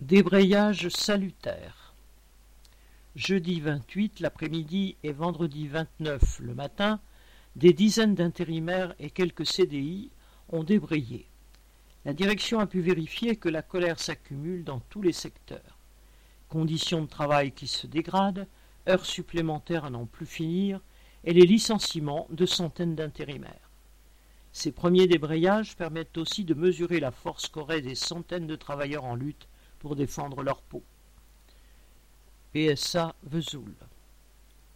Débrayage salutaire. Jeudi 28 l'après-midi et vendredi 29 le matin, des dizaines d'intérimaires et quelques CDI ont débrayé. La direction a pu vérifier que la colère s'accumule dans tous les secteurs. Conditions de travail qui se dégradent, heures supplémentaires à n'en plus finir, et les licenciements de centaines d'intérimaires. Ces premiers débrayages permettent aussi de mesurer la force qu'auraient des centaines de travailleurs en lutte pour défendre leur peau. PSA Vesoul